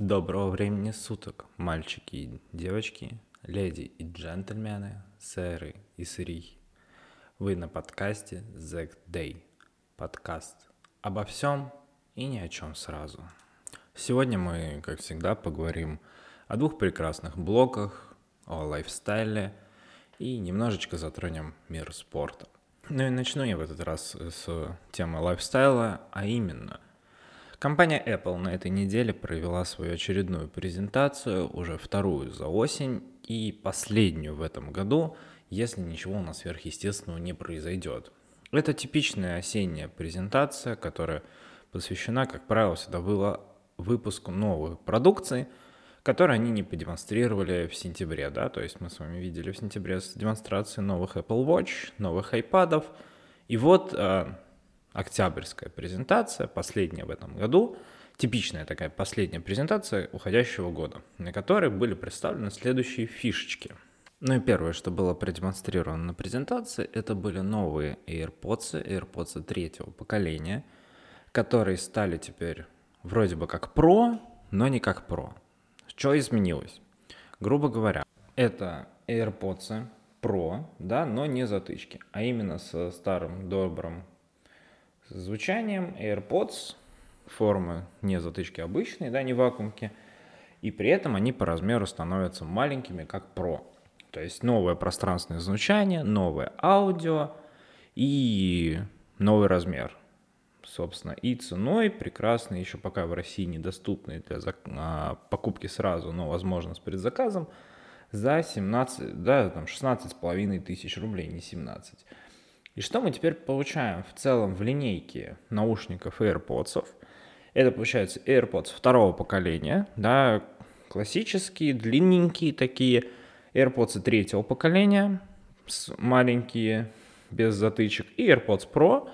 Доброго времени суток, мальчики и девочки, леди и джентльмены, сэры и сырихи. Вы на подкасте Zack Day. Подкаст обо всем и ни о чем сразу. Сегодня мы, как всегда, поговорим о двух прекрасных блоках, о лайфстайле и немножечко затронем мир спорта. Ну и начну я в этот раз с темы лайфстайла, а именно – Компания Apple на этой неделе провела свою очередную презентацию, уже вторую за осень и последнюю в этом году, если ничего у нас сверхъестественного не произойдет. Это типичная осенняя презентация, которая посвящена, как правило, всегда была выпуску новой продукции, которую они не продемонстрировали в сентябре, да, то есть мы с вами видели в сентябре демонстрации новых Apple Watch, новых iPad, и вот а, октябрьская презентация, последняя в этом году, типичная такая последняя презентация уходящего года, на которой были представлены следующие фишечки. Ну и первое, что было продемонстрировано на презентации, это были новые AirPods, AirPods третьего поколения, которые стали теперь вроде бы как Pro, но не как Pro. Что изменилось? Грубо говоря, это AirPods Pro, да, но не затычки, а именно со старым добрым звучанием AirPods формы не затычки обычные, да, не вакуумки, и при этом они по размеру становятся маленькими, как Pro. То есть новое пространственное звучание, новое аудио и новый размер. Собственно, и ценой прекрасный, еще пока в России недоступный для зак- а, покупки сразу, но возможно с предзаказом, за 17, да, там 16,5 тысяч рублей, не 17. И что мы теперь получаем в целом в линейке наушников AirPods? Это получается AirPods второго поколения, да, классические, длинненькие такие, AirPods третьего поколения, маленькие, без затычек, и AirPods Pro,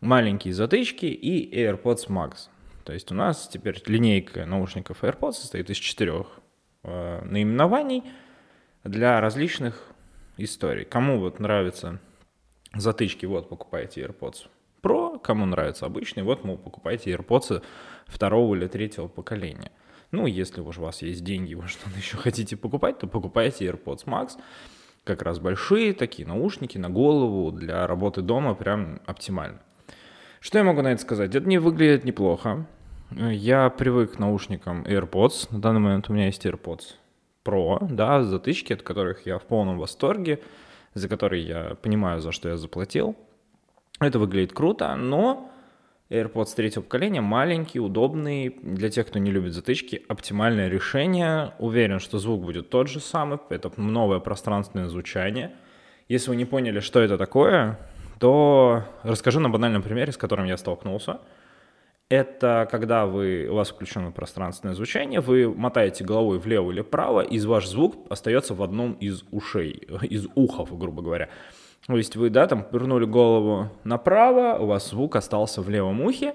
маленькие затычки, и AirPods Max. То есть у нас теперь линейка наушников AirPods состоит из четырех э, наименований для различных историй. Кому вот нравится затычки, вот, покупайте AirPods Pro, кому нравится обычный, вот, мол, покупайте AirPods второго или третьего поколения. Ну, если уж у вас есть деньги, вы что-то еще хотите покупать, то покупайте AirPods Max. Как раз большие такие наушники на голову для работы дома прям оптимально. Что я могу на это сказать? Это не выглядит неплохо. Я привык к наушникам AirPods. На данный момент у меня есть AirPods Pro, да, затычки, от которых я в полном восторге за который я понимаю, за что я заплатил. Это выглядит круто, но AirPods третьего поколения маленький, удобный, для тех, кто не любит затычки, оптимальное решение. Уверен, что звук будет тот же самый, это новое пространственное звучание. Если вы не поняли, что это такое, то расскажу на банальном примере, с которым я столкнулся – это когда вы, у вас включено пространственное звучание, вы мотаете головой влево или вправо, и ваш звук остается в одном из ушей, из ухов, грубо говоря. То есть вы, да, там повернули голову направо, у вас звук остался в левом ухе,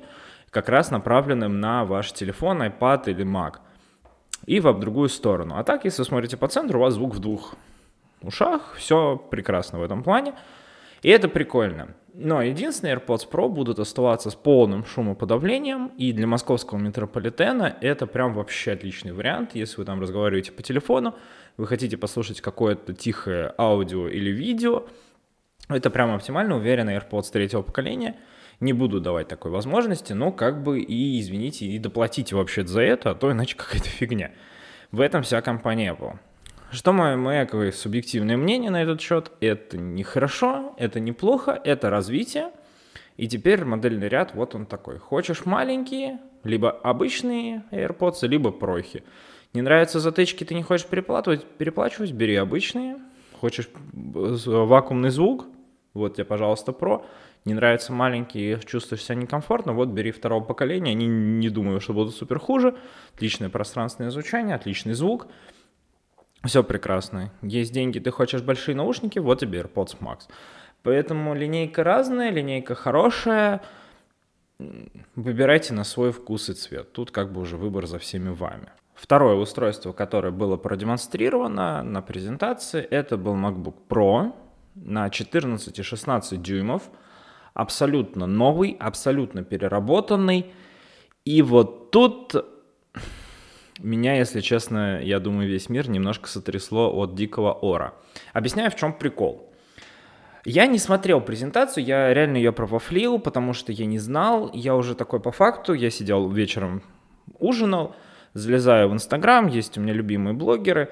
как раз направленным на ваш телефон, iPad или Mac, и в другую сторону. А так, если вы смотрите по центру, у вас звук в двух ушах, все прекрасно в этом плане. И это прикольно. Но единственные AirPods Pro будут оставаться с полным шумоподавлением, и для московского метрополитена это прям вообще отличный вариант. Если вы там разговариваете по телефону, вы хотите послушать какое-то тихое аудио или видео, это прям оптимально, уверенно, AirPods третьего поколения. Не буду давать такой возможности, но как бы и, извините, и доплатите вообще за это, а то иначе какая-то фигня. В этом вся компания Apple. Что мое, мое субъективное мнение на этот счет? Это не хорошо, это неплохо, это развитие. И теперь модельный ряд, вот он такой. Хочешь маленькие, либо обычные AirPods, либо прохи. Не нравятся затычки, ты не хочешь переплачивать, переплачивать, бери обычные. Хочешь вакуумный звук, вот тебе, пожалуйста, Pro. Не нравятся маленькие, чувствуешь себя некомфортно, вот бери второго поколения. Они не думаю, что будут супер хуже. Отличное пространственное звучание, отличный звук. Все прекрасно. Есть деньги, ты хочешь большие наушники, вот тебе AirPods Max. Поэтому линейка разная, линейка хорошая. Выбирайте на свой вкус и цвет. Тут как бы уже выбор за всеми вами. Второе устройство, которое было продемонстрировано на презентации, это был MacBook Pro на 14 и 16 дюймов. Абсолютно новый, абсолютно переработанный. И вот тут меня, если честно, я думаю, весь мир немножко сотрясло от дикого ора. Объясняю, в чем прикол. Я не смотрел презентацию, я реально ее провафлил, потому что я не знал, я уже такой по факту, я сидел вечером, ужинал, залезаю в Инстаграм, есть у меня любимые блогеры,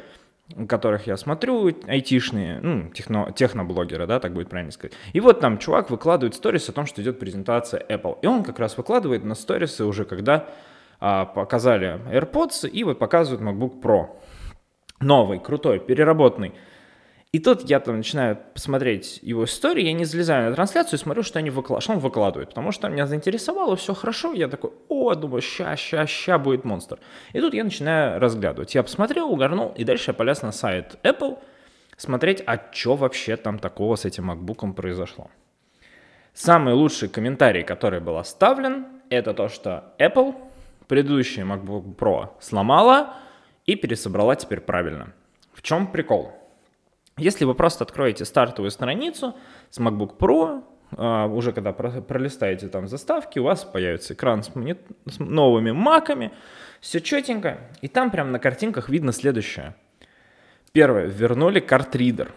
которых я смотрю, айтишные, ну, техно, техноблогеры, да, так будет правильно сказать. И вот там чувак выкладывает сторис о том, что идет презентация Apple. И он как раз выкладывает на сторисы уже, когда показали AirPods, и вот показывают MacBook Pro. Новый, крутой, переработанный. И тут я там начинаю посмотреть его историю, я не залезаю на трансляцию и смотрю, что, они выкла... что он выкладывает, потому что меня заинтересовало, все хорошо, я такой, о, думаю, ща, ща, ща будет монстр. И тут я начинаю разглядывать. Я посмотрел, угорнул, и дальше я полез на сайт Apple смотреть, а что вообще там такого с этим MacBook произошло. Самый лучший комментарий, который был оставлен, это то, что Apple предыдущий MacBook Pro сломала и пересобрала теперь правильно. В чем прикол? Если вы просто откроете стартовую страницу с MacBook Pro, а, уже когда пролистаете там заставки, у вас появится экран с, монит... с новыми маками, все четенько, и там прямо на картинках видно следующее. Первое, вернули картридер.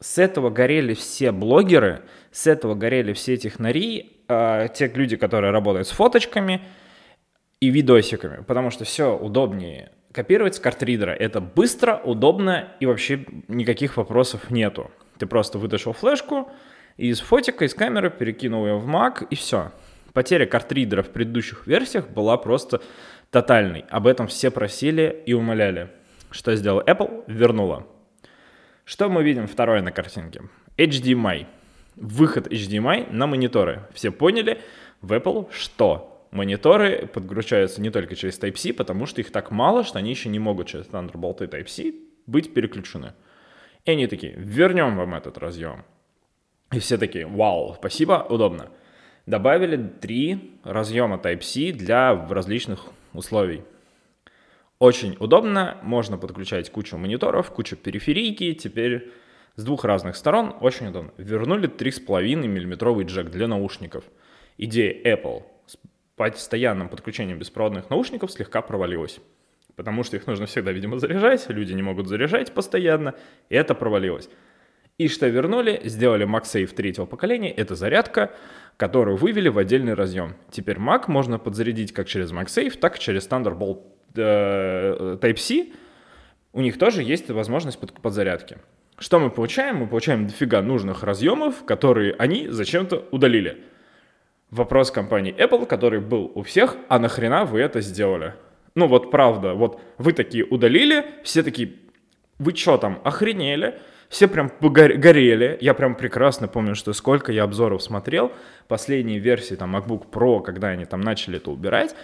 С этого горели все блогеры, с этого горели все технари, э, те люди, которые работают с фоточками и видосиками, потому что все удобнее копировать с картридера. Это быстро, удобно и вообще никаких вопросов нету. Ты просто вытащил флешку, из фотика, из камеры перекинул ее в Mac и все. Потеря картридера в предыдущих версиях была просто тотальной. Об этом все просили и умоляли. Что сделал Apple? Вернула. Что мы видим второе на картинке? HDMI. Выход HDMI на мониторы. Все поняли в Apple, что мониторы подключаются не только через Type-C, потому что их так мало, что они еще не могут через Thunderbolt и Type-C быть переключены. И они такие, вернем вам этот разъем. И все такие, вау, спасибо, удобно. Добавили три разъема Type-C для различных условий. Очень удобно, можно подключать кучу мониторов, кучу периферийки, теперь с двух разных сторон, очень удобно. Вернули 3,5 мм джек для наушников. Идея Apple постоянным подключением беспроводных наушников слегка провалилась. Потому что их нужно всегда, видимо, заряжать, люди не могут заряжать постоянно, и это провалилось. И что вернули, сделали MagSafe третьего поколения, это зарядка, которую вывели в отдельный разъем. Теперь Mac можно подзарядить как через MagSafe, так и через Thunderbolt э, Type-C. У них тоже есть возможность под, подзарядки. Что мы получаем? Мы получаем дофига нужных разъемов, которые они зачем-то удалили вопрос компании Apple, который был у всех, а нахрена вы это сделали? Ну вот правда, вот вы такие удалили, все такие, вы что там, охренели? Все прям горели. Я прям прекрасно помню, что сколько я обзоров смотрел. Последние версии там MacBook Pro, когда они там начали это убирать.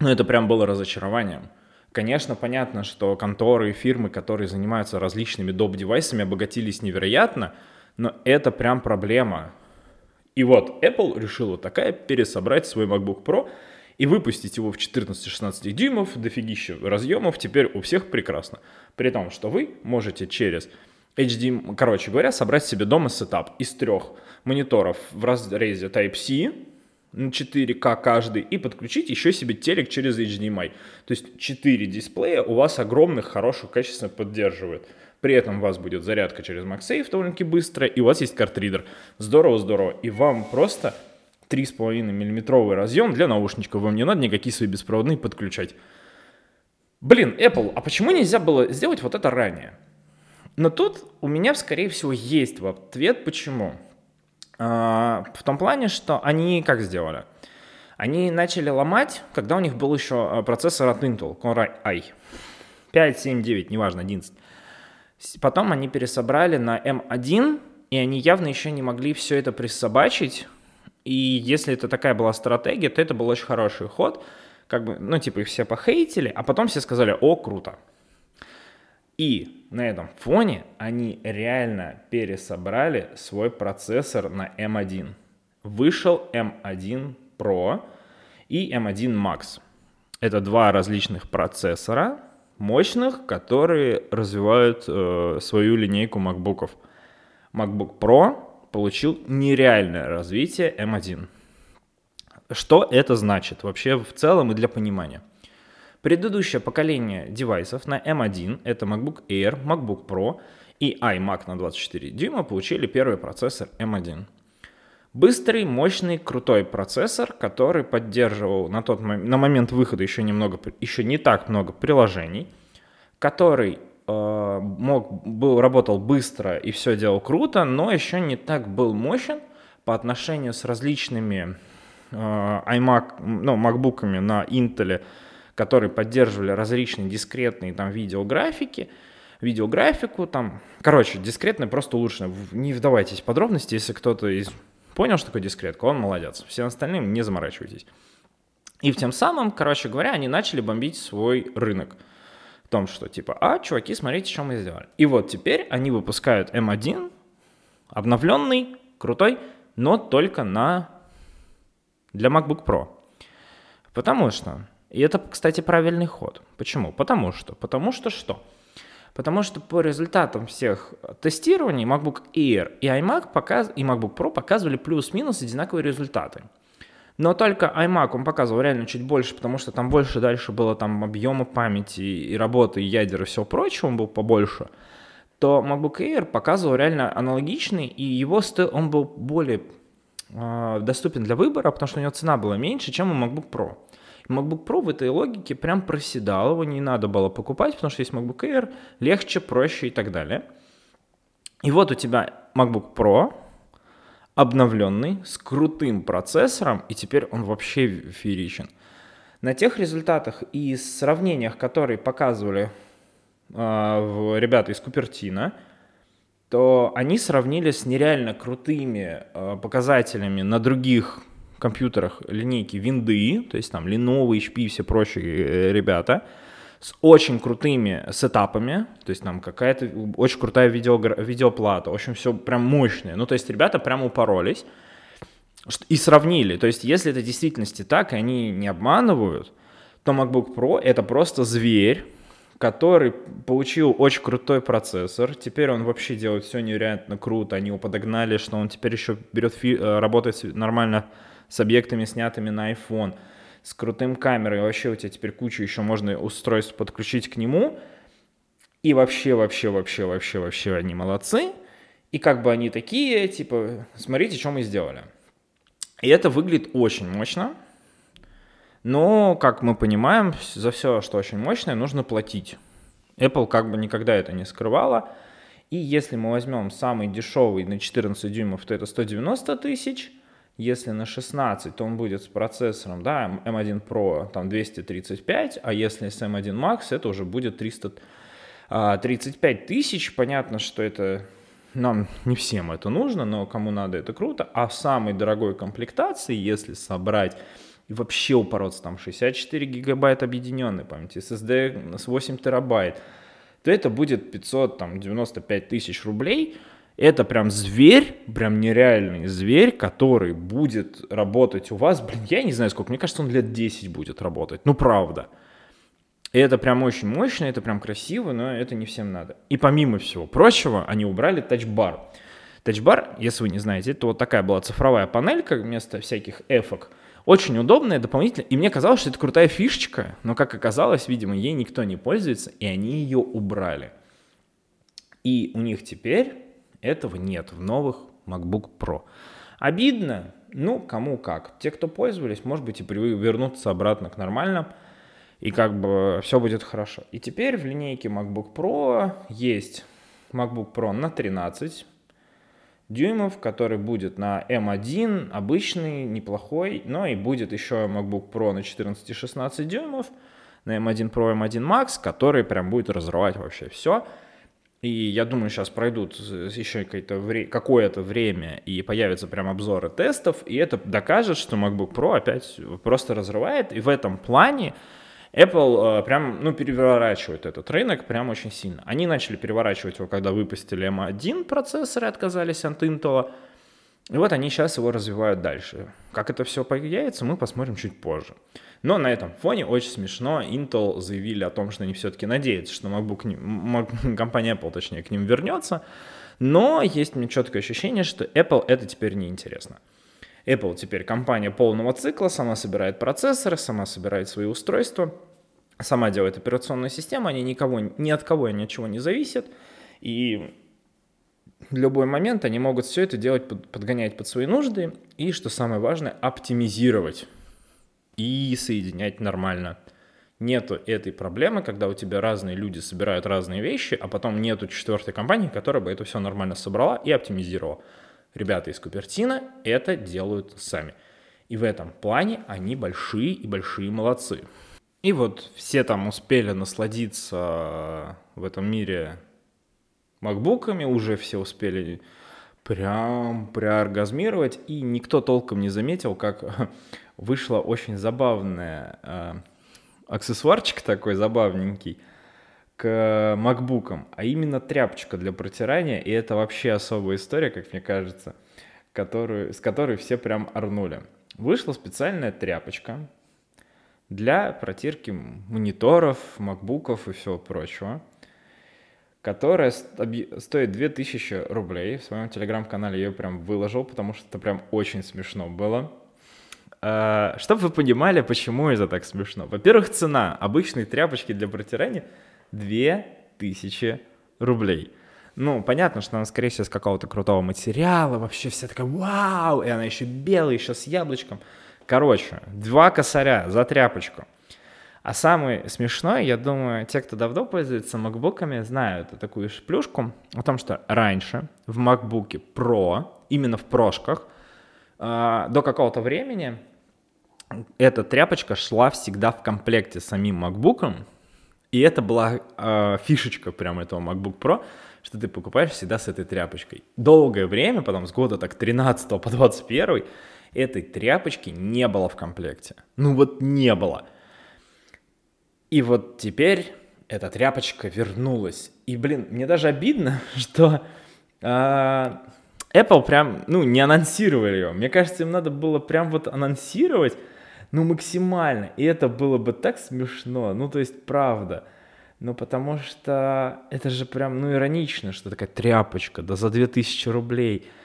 Ну это прям было разочарованием. Конечно, понятно, что конторы и фирмы, которые занимаются различными доп-девайсами, обогатились невероятно, но это прям проблема. И вот Apple решила такая пересобрать свой MacBook Pro и выпустить его в 14-16 дюймов, дофигища разъемов, теперь у всех прекрасно. При том, что вы можете через HDMI, короче говоря, собрать себе дома сетап из трех мониторов в разрезе Type-C, на 4К каждый, и подключить еще себе телек через HDMI. То есть 4 дисплея у вас огромных, хороших, качественно поддерживает. При этом у вас будет зарядка через MagSafe довольно-таки быстро, и у вас есть картридер. Здорово-здорово. И вам просто 3,5 миллиметровый разъем для наушничков. Вам не надо никакие свои беспроводные подключать. Блин, Apple, а почему нельзя было сделать вот это ранее? Но тут у меня, скорее всего, есть ответ, почему. А, в том плане, что они как сделали? Они начали ломать, когда у них был еще а, процессор от Intel, Core i. 5, 7, 9, неважно, 11. Потом они пересобрали на M1, и они явно еще не могли все это присобачить. И если это такая была стратегия, то это был очень хороший ход. Как бы, ну, типа, их все похейтили, а потом все сказали, о, круто. И на этом фоне они реально пересобрали свой процессор на M1. Вышел M1 Pro и M1 Max. Это два различных процессора, мощных, которые развивают э, свою линейку MacBook'ов. MacBook Pro получил нереальное развитие M1. Что это значит вообще в целом и для понимания? Предыдущее поколение девайсов на M1, это MacBook Air, MacBook Pro и iMac на 24 дюйма получили первый процессор M1. Быстрый, мощный, крутой процессор, который поддерживал на тот момент, на момент выхода еще немного, еще не так много приложений, который э, мог, был, работал быстро и все делал круто, но еще не так был мощен по отношению с различными э, iMac, ну, MacBook'ами на Intel, которые поддерживали различные дискретные там видеографики, видеографику там, короче, дискретно просто улучшено. Не вдавайтесь в подробности, если кто-то из понял, что такое дискретка, он молодец. Все остальным не заморачивайтесь. И тем самым, короче говоря, они начали бомбить свой рынок. В том, что типа, а, чуваки, смотрите, что мы сделали. И вот теперь они выпускают M1, обновленный, крутой, но только на для MacBook Pro. Потому что, и это, кстати, правильный ход. Почему? Потому что, потому что что? Потому что по результатам всех тестирований MacBook Air и iMac показ... и MacBook Pro показывали плюс-минус одинаковые результаты. Но только iMac он показывал реально чуть больше, потому что там больше дальше было там объема памяти и работы, и ядер и всего прочего, он был побольше. То MacBook Air показывал реально аналогичный, и его стоил, он был более э, доступен для выбора, потому что у него цена была меньше, чем у MacBook Pro. MacBook Pro в этой логике прям проседал, его не надо было покупать, потому что есть MacBook Air, легче, проще и так далее. И вот у тебя MacBook Pro, обновленный, с крутым процессором, и теперь он вообще фееричен. На тех результатах и сравнениях, которые показывали э, ребята из Купертина, то они сравнили с нереально крутыми э, показателями на других компьютерах линейки винды, то есть там Lenovo, HP, все прочие э, ребята, с очень крутыми сетапами, то есть там какая-то очень крутая видео, видеоплата, в общем, все прям мощное. Ну, то есть ребята прям упоролись и сравнили. То есть если это в действительности так, и они не обманывают, то MacBook Pro это просто зверь, который получил очень крутой процессор. Теперь он вообще делает все невероятно круто. Они его подогнали, что он теперь еще берет э, работает нормально с объектами, снятыми на iPhone, с крутым камерой, вообще у тебя теперь кучу еще можно устройств подключить к нему, и вообще, вообще, вообще, вообще, вообще они молодцы, и как бы они такие, типа, смотрите, что мы сделали. И это выглядит очень мощно, но, как мы понимаем, за все, что очень мощное, нужно платить. Apple как бы никогда это не скрывала. И если мы возьмем самый дешевый на 14 дюймов, то это 190 тысяч. Если на 16, то он будет с процессором, да, M1 Pro там 235, а если с M1 Max, это уже будет 335 а, тысяч. Понятно, что это нам не всем это нужно, но кому надо, это круто. А в самой дорогой комплектации, если собрать и вообще упороться, там 64 гигабайт объединенной памяти, SSD с 8 терабайт, то это будет 595 тысяч рублей – это прям зверь, прям нереальный зверь, который будет работать у вас, блин, я не знаю сколько, мне кажется, он лет 10 будет работать, ну правда. И это прям очень мощно, это прям красиво, но это не всем надо. И помимо всего прочего, они убрали тачбар. Тачбар, если вы не знаете, это вот такая была цифровая панелька вместо всяких эфок. Очень удобная, дополнительная. И мне казалось, что это крутая фишечка, но как оказалось, видимо, ей никто не пользуется, и они ее убрали. И у них теперь этого нет в новых MacBook Pro. Обидно? Ну, кому как. Те, кто пользовались, может быть, и вернуться обратно к нормальным, и как бы все будет хорошо. И теперь в линейке MacBook Pro есть MacBook Pro на 13 дюймов, который будет на M1, обычный, неплохой, но и будет еще MacBook Pro на 14 и 16 дюймов, на M1 Pro, M1 Max, который прям будет разрывать вообще все. И я думаю, сейчас пройдут еще какое-то время и появятся прям обзоры тестов, и это докажет, что MacBook Pro опять просто разрывает. И в этом плане Apple э, прям, ну, переворачивает этот рынок прям очень сильно. Они начали переворачивать его, когда выпустили M1 процессоры, отказались от Intel. И вот они сейчас его развивают дальше. Как это все появится, мы посмотрим чуть позже. Но на этом фоне очень смешно. Intel заявили о том, что они все-таки надеются, что MacBook, Mac, компания Apple, точнее, к ним вернется. Но есть мне четкое ощущение, что Apple это теперь не интересно. Apple теперь компания полного цикла, сама собирает процессоры, сама собирает свои устройства. сама делает операционную систему, они никого, ни от кого ни от чего не зависят, и любой момент они могут все это делать, подгонять под свои нужды, и, что самое важное, оптимизировать и соединять нормально. Нету этой проблемы, когда у тебя разные люди собирают разные вещи, а потом нету четвертой компании, которая бы это все нормально собрала и оптимизировала. Ребята из Купертина это делают сами. И в этом плане они большие и большие молодцы. И вот все там успели насладиться в этом мире макбуками, уже все успели прям преоргазмировать, и никто толком не заметил, как вышла очень забавная э, аксессуарчик такой забавненький к макбукам, а именно тряпочка для протирания, и это вообще особая история, как мне кажется, которую, с которой все прям орнули. Вышла специальная тряпочка для протирки мониторов, макбуков и всего прочего – которая стоит 2000 рублей. В своем телеграм-канале ее прям выложил, потому что это прям очень смешно было. А, Чтобы вы понимали, почему это так смешно. Во-первых, цена обычной тряпочки для протирания 2000 рублей. Ну, понятно, что она, скорее всего, из какого-то крутого материала, вообще вся такая вау, и она еще белая, еще с яблочком. Короче, два косаря за тряпочку – а самый смешной, я думаю, те, кто давно пользуется макбуками, знают такую плюшку о том, что раньше в MacBook Pro, именно в прошках, а, до какого-то времени эта тряпочка шла всегда в комплекте с самим MacBook, и это была э, фишечка прямо этого MacBook Pro, что ты покупаешь всегда с этой тряпочкой. Долгое время, потом с года так 13 по 21, этой тряпочки не было в комплекте. Ну вот не было. И вот теперь эта тряпочка вернулась. И, блин, мне даже обидно, что э, Apple прям, ну, не анонсировали ее. Мне кажется, им надо было прям вот анонсировать, ну, максимально. И это было бы так смешно. Ну, то есть, правда. Ну, потому что это же прям, ну, иронично, что такая тряпочка, да за 2000 рублей –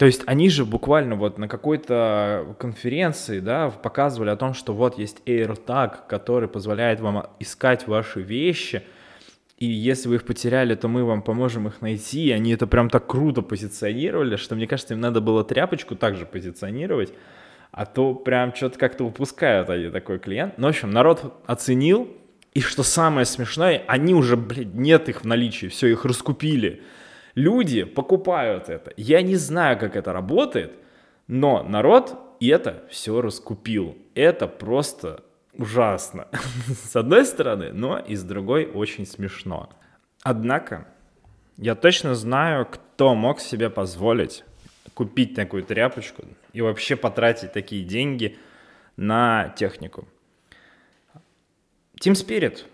то есть они же буквально вот на какой-то конференции, да, показывали о том, что вот есть AirTag, который позволяет вам искать ваши вещи, и если вы их потеряли, то мы вам поможем их найти. И они это прям так круто позиционировали, что мне кажется, им надо было тряпочку также позиционировать, а то прям что-то как-то упускают они такой клиент. Ну, в общем, народ оценил, и что самое смешное, они уже, блядь, нет их в наличии, все, их раскупили. Люди покупают это. Я не знаю, как это работает, но народ это все раскупил. Это просто ужасно. С одной стороны, но и с другой очень смешно. Однако, я точно знаю, кто мог себе позволить купить такую тряпочку и вообще потратить такие деньги на технику. Team Spirit,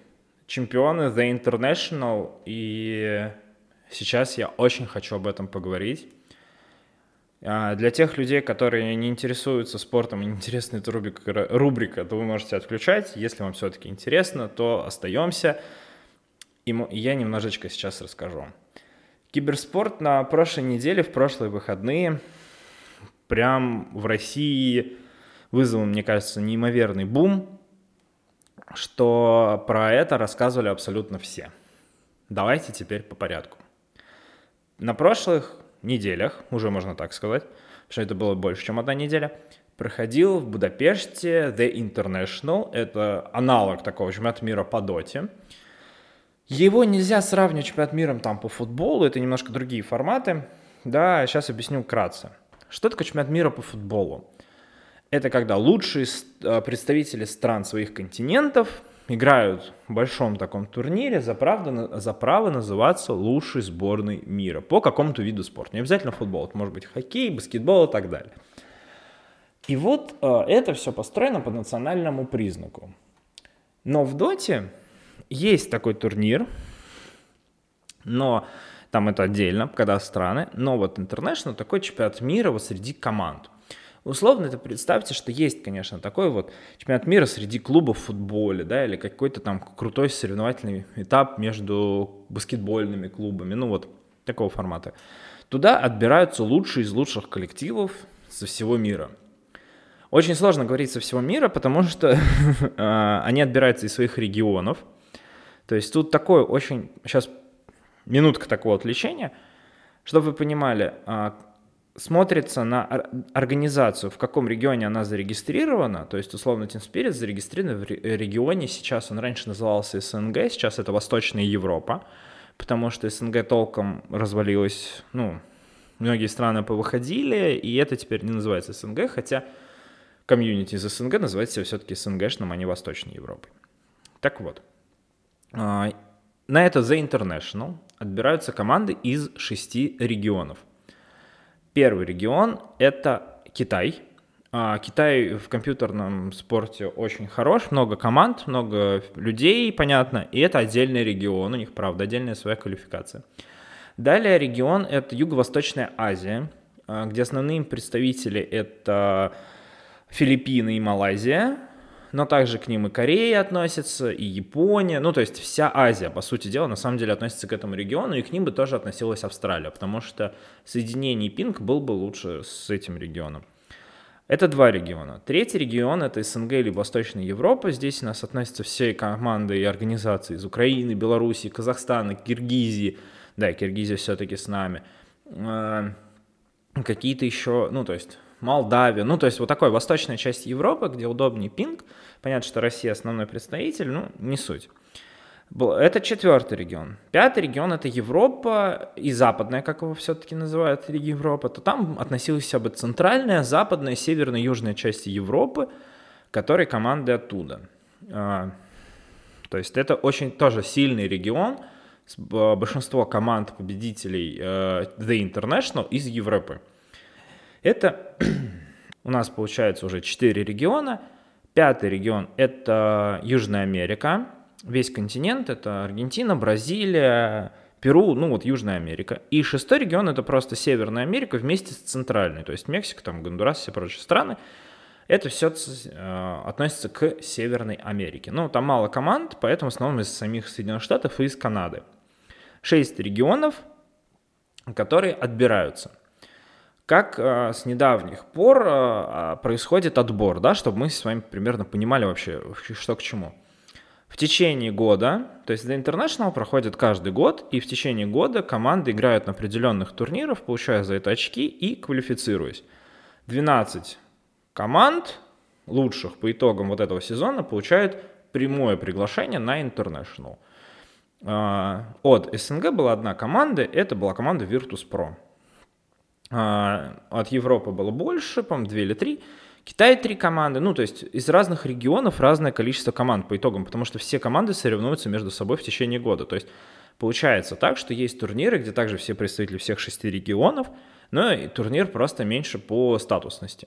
чемпионы The International и Сейчас я очень хочу об этом поговорить. А, для тех людей, которые не интересуются спортом и интересна эта рубрика, рубрика, то вы можете отключать. Если вам все-таки интересно, то остаемся. И я немножечко сейчас расскажу. Киберспорт на прошлой неделе, в прошлые выходные, прям в России вызвал, мне кажется, неимоверный бум, что про это рассказывали абсолютно все. Давайте теперь по порядку. На прошлых неделях, уже можно так сказать, что это было больше, чем одна неделя, проходил в Будапеште The International. Это аналог такого чемпионата мира по доте. Его нельзя сравнивать с чемпионат миром там по футболу, это немножко другие форматы. Да, сейчас объясню вкратце. Что такое чемпионат мира по футболу? Это когда лучшие э, представители стран своих континентов играют в большом таком турнире за, правда, за право называться лучшей сборной мира по какому-то виду спорта. Не обязательно футбол, это может быть хоккей, баскетбол и так далее. И вот э, это все построено по национальному признаку. Но в Доте есть такой турнир, но там это отдельно, когда страны, но вот International такой чемпионат мира вот среди команд. Условно это представьте, что есть, конечно, такой вот чемпионат мира среди клубов в футболе, да, или какой-то там крутой соревновательный этап между баскетбольными клубами, ну вот такого формата. Туда отбираются лучшие из лучших коллективов со всего мира. Очень сложно говорить со всего мира, потому что а, они отбираются из своих регионов. То есть тут такое очень... Сейчас минутка такого отвлечения. Чтобы вы понимали, а, смотрится на организацию, в каком регионе она зарегистрирована, то есть, условно, Team Spirit зарегистрирован в регионе, сейчас он раньше назывался СНГ, сейчас это Восточная Европа, потому что СНГ толком развалилась, ну, многие страны повыходили, и это теперь не называется СНГ, хотя комьюнити из СНГ называется себя все-таки СНГшным, а не Восточной Европой. Так вот, а, на это The International отбираются команды из шести регионов. Первый регион — это Китай. А, Китай в компьютерном спорте очень хорош, много команд, много людей, понятно, и это отдельный регион, у них, правда, отдельная своя квалификация. Далее регион — это Юго-Восточная Азия, а, где основные представители — это Филиппины и Малайзия, но также к ним и Корея относится, и Япония, ну то есть вся Азия, по сути дела, на самом деле относится к этому региону, и к ним бы тоже относилась Австралия, потому что соединение Пинг был бы лучше с этим регионом. Это два региона. Третий регион — это СНГ или Восточная Европа. Здесь у нас относятся все команды и организации из Украины, Белоруссии, Казахстана, Киргизии. Да, Киргизия все-таки с нами. А, какие-то еще, ну, то есть Молдавия, ну, то есть вот такой восточная часть Европы, где удобнее пинг. Понятно, что Россия основной представитель, ну, не суть. Это четвертый регион. Пятый регион — это Европа и западная, как его все-таки называют, Европа. То там относилась бы центральная, западная, северная, южная части Европы, которые команды оттуда. А, то есть это очень тоже сильный регион, большинство команд победителей э, The International из Европы. Это у нас получается уже 4 региона. Пятый регион — это Южная Америка. Весь континент — это Аргентина, Бразилия, Перу, ну вот Южная Америка. И шестой регион — это просто Северная Америка вместе с Центральной, то есть Мексика, там Гондурас, все прочие страны. Это все э, относится к Северной Америке. Ну, там мало команд, поэтому в основном из самих Соединенных Штатов и из Канады. Шесть регионов, которые отбираются – как э, с недавних пор э, а, происходит отбор, да, чтобы мы с вами примерно понимали вообще, что к чему. В течение года, то есть The International проходит каждый год, и в течение года команды играют на определенных турнирах, получая за это очки и квалифицируясь. 12 команд лучших по итогам вот этого сезона получают прямое приглашение на International. Э, от СНГ была одна команда, это была команда Virtus.pro. А, от Европы было больше, по-моему, две или три. Китай три команды, ну, то есть из разных регионов разное количество команд по итогам, потому что все команды соревнуются между собой в течение года. То есть получается так, что есть турниры, где также все представители всех шести регионов, но и турнир просто меньше по статусности.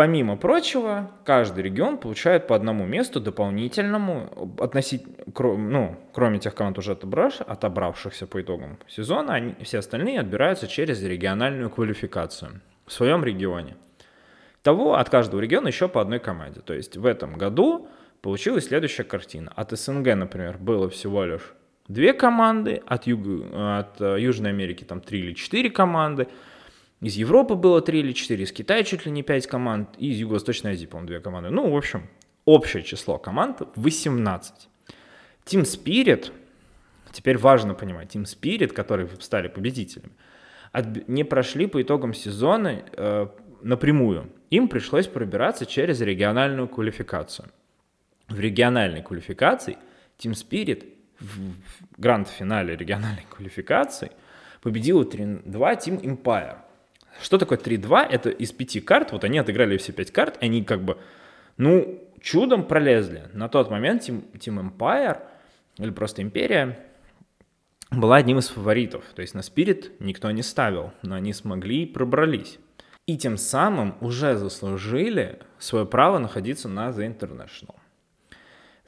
Помимо прочего, каждый регион получает по одному месту дополнительному, относительно, ну, кроме тех команд уже отобравшихся по итогам сезона, они, все остальные отбираются через региональную квалификацию в своем регионе. Того от каждого региона еще по одной команде. То есть в этом году получилась следующая картина. От СНГ, например, было всего лишь две команды, от, юга, от э, Южной Америки там три или четыре команды, из Европы было 3 или 4, из Китая чуть ли не 5 команд, и из Юго-Восточной Азии, по-моему, 2 команды. Ну, в общем, общее число команд 18. Team Spirit, теперь важно понимать, Team Spirit, которые стали победителями, не прошли по итогам сезона э, напрямую. Им пришлось пробираться через региональную квалификацию. В региональной квалификации Team Spirit в гранд-финале региональной квалификации победила 3-2 Team Empire. Что такое 3-2? Это из пяти карт, вот они отыграли все пять карт, они как бы, ну, чудом пролезли. На тот момент Team, Team Empire, или просто Империя, была одним из фаворитов. То есть на Spirit никто не ставил, но они смогли и пробрались. И тем самым уже заслужили свое право находиться на The International.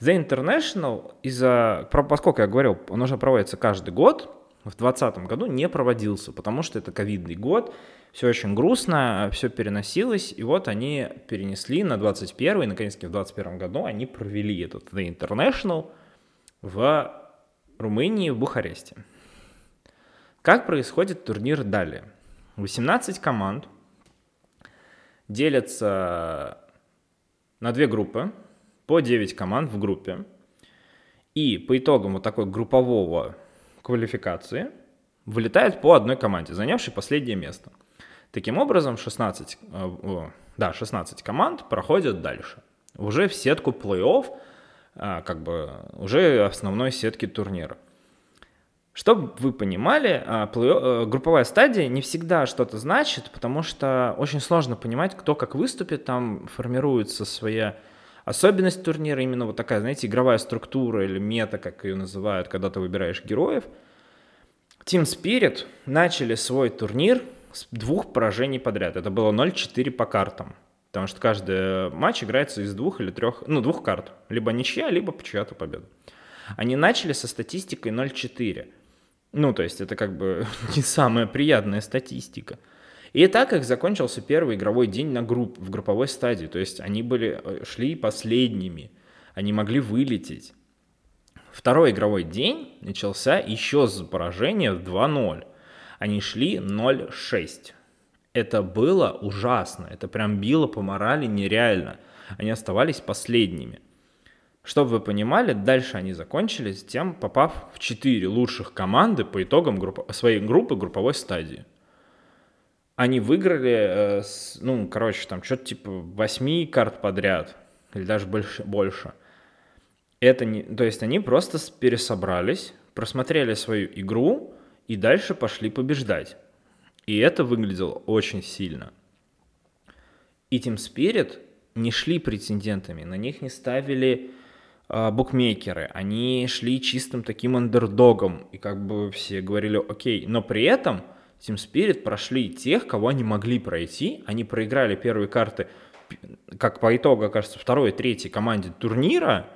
The International, из-за, поскольку я говорил, он уже проводится каждый год, в 2020 году не проводился, потому что это ковидный год, все очень грустно, все переносилось, и вот они перенесли на 21 и наконец-таки в 21 году они провели этот The International в Румынии, в Бухаресте. Как происходит турнир далее? 18 команд, делятся на две группы, по 9 команд в группе. И по итогам вот такой группового квалификации вылетает по одной команде, занявшей последнее место. Таким образом, 16, э, да, 16 команд проходят дальше. Уже в сетку плей-офф, а, как бы уже основной сетки турнира. Чтобы вы понимали, а, э, групповая стадия не всегда что-то значит, потому что очень сложно понимать, кто как выступит, там формируется своя особенность турнира, именно вот такая, знаете, игровая структура или мета, как ее называют, когда ты выбираешь героев. Team Spirit начали свой турнир с двух поражений подряд. Это было 0-4 по картам. Потому что каждый матч играется из двух или трех, ну, двух карт. Либо ничья, либо чья-то победа. Они начали со статистикой 0-4. Ну, то есть это как бы не самая приятная статистика. И так их закончился первый игровой день на групп, в групповой стадии. То есть они были, э, шли последними. Они могли вылететь. Второй игровой день начался еще с поражения в 2-0. Они шли 0-6. Это было ужасно. Это прям било по морали нереально. Они оставались последними. Чтобы вы понимали, дальше они закончились тем, попав в 4 лучших команды по итогам группа, своей группы групповой стадии. Они выиграли, э, ну, короче, там что-то типа 8 карт подряд, или даже больше. больше. Это не, то есть они просто пересобрались, просмотрели свою игру и дальше пошли побеждать. И это выглядело очень сильно. И Team Spirit не шли претендентами, на них не ставили э, букмекеры, они шли чистым таким андердогом, и как бы все говорили окей, но при этом Team Spirit прошли тех, кого они могли пройти, они проиграли первые карты, как по итогу, кажется, второй и третьей команде турнира,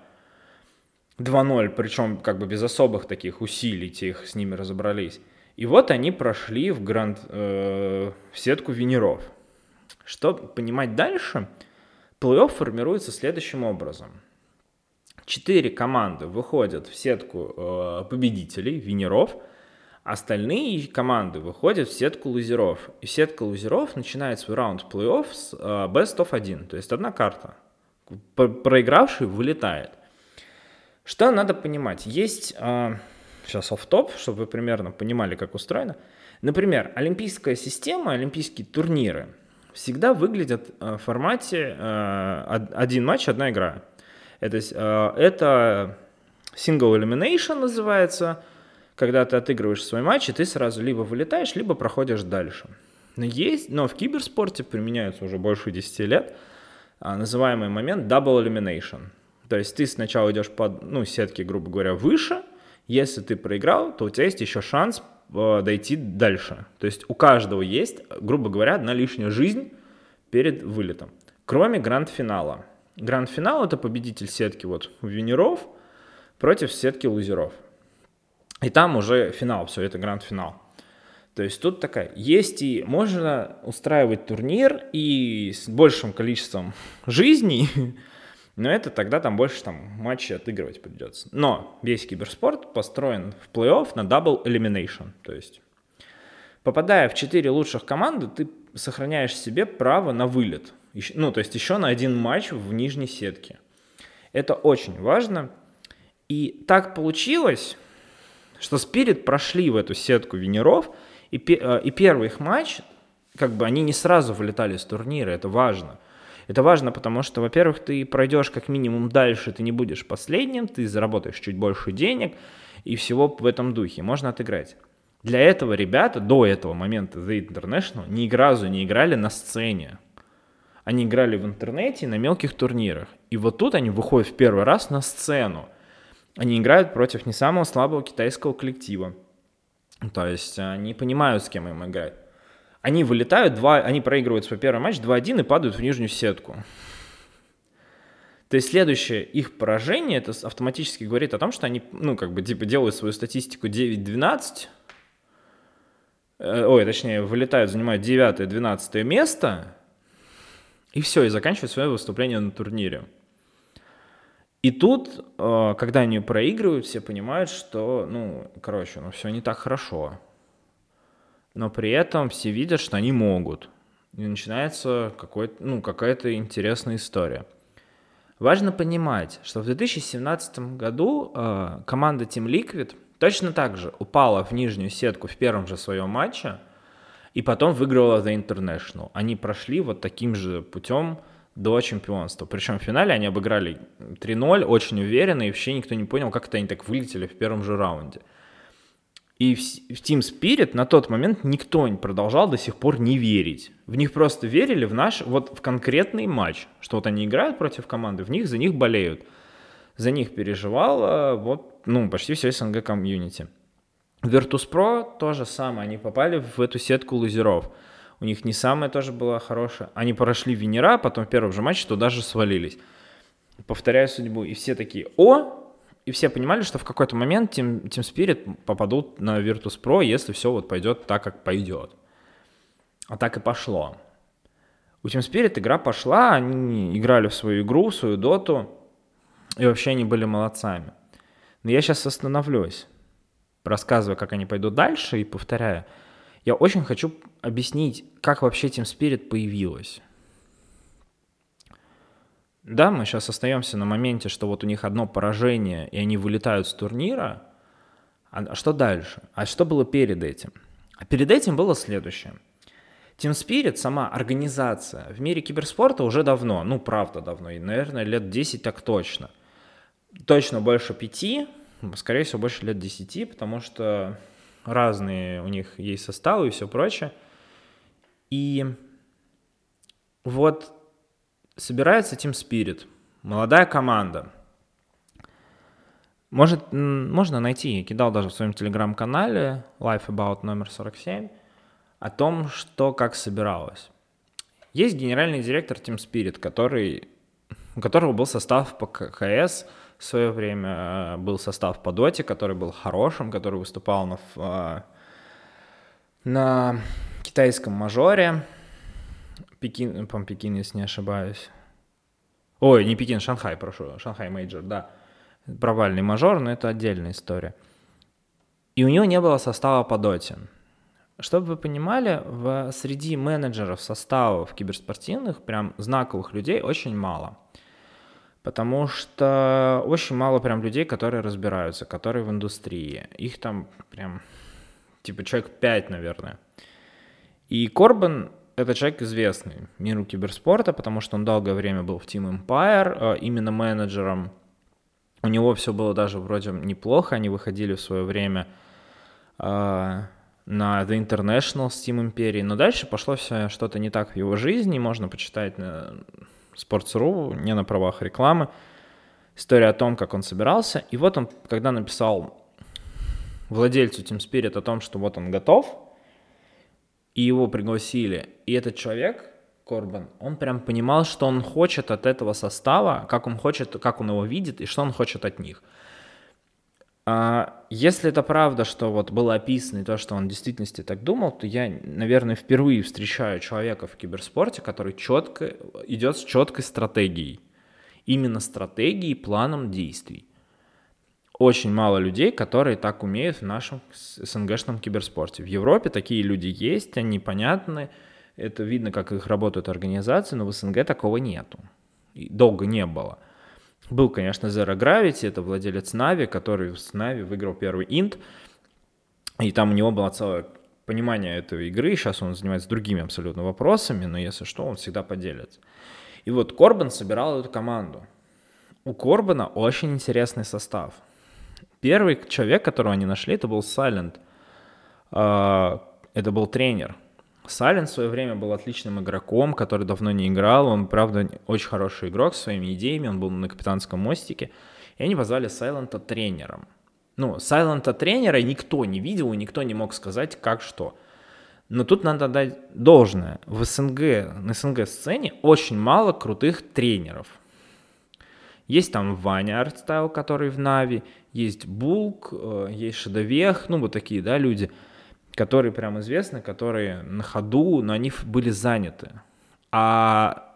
2-0, причем как бы без особых таких усилий, тех с ними разобрались. И вот они прошли в, гранд, э, в сетку венеров. Чтобы понимать дальше, плей-офф формируется следующим образом. Четыре команды выходят в сетку э, победителей, венеров, остальные команды выходят в сетку лузеров. И сетка лузеров начинает свой раунд плей-офф с э, best of 1, то есть одна карта. Проигравший вылетает. Что надо понимать? Есть... Э, сейчас оф-топ, чтобы вы примерно понимали, как устроено. Например, олимпийская система, олимпийские турниры всегда выглядят э, в формате один матч, одна игра. Это, это single elimination называется, когда ты отыгрываешь свой матч, и ты сразу либо вылетаешь, либо проходишь дальше. Но, есть, но в киберспорте применяется уже больше 10 лет называемый момент double elimination. То есть ты сначала идешь по ну, сетке, грубо говоря, выше – если ты проиграл, то у тебя есть еще шанс э, дойти дальше. То есть у каждого есть, грубо говоря, одна лишняя жизнь перед вылетом. Кроме гранд-финала. Гранд-финал это победитель сетки вот винеров против сетки лузеров. И там уже финал, все, это гранд-финал. То есть тут такая, есть и можно устраивать турнир и с большим количеством жизней, но это тогда там больше там матчей отыгрывать придется. Но весь киберспорт построен в плей-офф на double elimination. То есть попадая в 4 лучших команды, ты сохраняешь себе право на вылет. Ну, то есть еще на один матч в нижней сетке. Это очень важно. И так получилось, что Спирит прошли в эту сетку венеров, и, э, и первый их матч, как бы они не сразу вылетали с турнира, это важно. Это важно, потому что, во-первых, ты пройдешь как минимум дальше, ты не будешь последним, ты заработаешь чуть больше денег и всего в этом духе. Можно отыграть. Для этого ребята до этого момента The International ни разу не играли на сцене. Они играли в интернете на мелких турнирах. И вот тут они выходят в первый раз на сцену. Они играют против не самого слабого китайского коллектива. То есть они понимают, с кем им играть. Они вылетают, два, они проигрывают свой первый матч 2-1 и падают в нижнюю сетку. То есть следующее их поражение, это автоматически говорит о том, что они, ну, как бы, типа, делают свою статистику 9-12, э, ой, точнее, вылетают, занимают 9-12 место, и все, и заканчивают свое выступление на турнире. И тут, э, когда они проигрывают, все понимают, что, ну, короче, ну, все не так хорошо но при этом все видят, что они могут. И начинается какой ну, какая-то интересная история. Важно понимать, что в 2017 году э, команда Team Liquid точно так же упала в нижнюю сетку в первом же своем матче и потом выиграла The International. Они прошли вот таким же путем до чемпионства. Причем в финале они обыграли 3-0, очень уверенно, и вообще никто не понял, как это они так вылетели в первом же раунде. И в, в Team Spirit на тот момент никто не продолжал до сих пор не верить. В них просто верили в наш, вот в конкретный матч, что вот они играют против команды, в них, за них болеют. За них переживало вот, ну, почти все СНГ комьюнити. Virtus.pro то же самое, они попали в эту сетку лузеров. У них не самая тоже была хорошая. Они прошли Венера, потом в первом же матче туда же свалились. Повторяю судьбу. И все такие, о, и все понимали, что в какой-то момент Team, Team Spirit попадут на Virtus.pro, если все вот пойдет так, как пойдет. А так и пошло. У Team Spirit игра пошла, они играли в свою игру, в свою доту, и вообще они были молодцами. Но я сейчас остановлюсь, рассказывая, как они пойдут дальше, и повторяю. Я очень хочу объяснить, как вообще Team Spirit появилась. Да, мы сейчас остаемся на моменте, что вот у них одно поражение, и они вылетают с турнира. А что дальше? А что было перед этим? А перед этим было следующее. Team Spirit, сама организация в мире киберспорта уже давно, ну правда давно, и, наверное, лет 10 так точно. Точно больше пяти, скорее всего, больше лет 10, потому что разные у них есть составы и все прочее. И вот собирается Team Spirit, молодая команда. Может, можно найти, я кидал даже в своем телеграм-канале Life About номер 47, о том, что как собиралось. Есть генеральный директор Team Spirit, который, у которого был состав по КХС в свое время, был состав по Доте, который был хорошим, который выступал на, а, на китайском мажоре, Пекин, по Пекин, если не ошибаюсь. Ой, не Пекин, Шанхай, прошу, Шанхай Major, да. Провальный мажор, но это отдельная история. И у него не было состава по доте. Чтобы вы понимали, в, среди менеджеров составов киберспортивных, прям знаковых людей очень мало. Потому что очень мало прям людей, которые разбираются, которые в индустрии. Их там прям, типа, человек 5, наверное. И Корбан это человек известный миру киберспорта, потому что он долгое время был в Team Empire, э, именно менеджером. У него все было даже вроде неплохо, они выходили в свое время э, на The International с Team Imperia, но дальше пошло все что-то не так в его жизни, можно почитать на Sports.ru, не на правах рекламы, история о том, как он собирался. И вот он, когда написал владельцу Team Spirit о том, что вот он готов, и его пригласили. И этот человек, Корбан, он прям понимал, что он хочет от этого состава, как он хочет, как он его видит и что он хочет от них. А если это правда, что вот было описано и то, что он в действительности так думал, то я, наверное, впервые встречаю человека в киберспорте, который четко идет с четкой стратегией. Именно стратегией, планом действий очень мало людей, которые так умеют в нашем СНГшном киберспорте. В Европе такие люди есть, они понятны, это видно, как их работают организации, но в СНГ такого нету. И долго не было. Был, конечно, Zero Gravity, это владелец Нави, который с Нави выиграл первый инт, и там у него было целое понимание этой игры, сейчас он занимается другими абсолютно вопросами, но если что, он всегда поделится. И вот Корбан собирал эту команду. У Корбана очень интересный состав – Первый человек, которого они нашли, это был Сайлент. Это был тренер. Сайлент в свое время был отличным игроком, который давно не играл. Он, правда, очень хороший игрок с своими идеями. Он был на капитанском мостике. И они позвали Сайлента тренером. Ну, Сайлента тренера никто не видел и никто не мог сказать, как что. Но тут надо дать должное. В СНГ, на СНГ сцене очень мало крутых тренеров. Есть там Ваня Артстайл, который в Нави, есть Булк, э, есть Шадовех, ну вот такие, да, люди, которые прям известны, которые на ходу, но они были заняты. А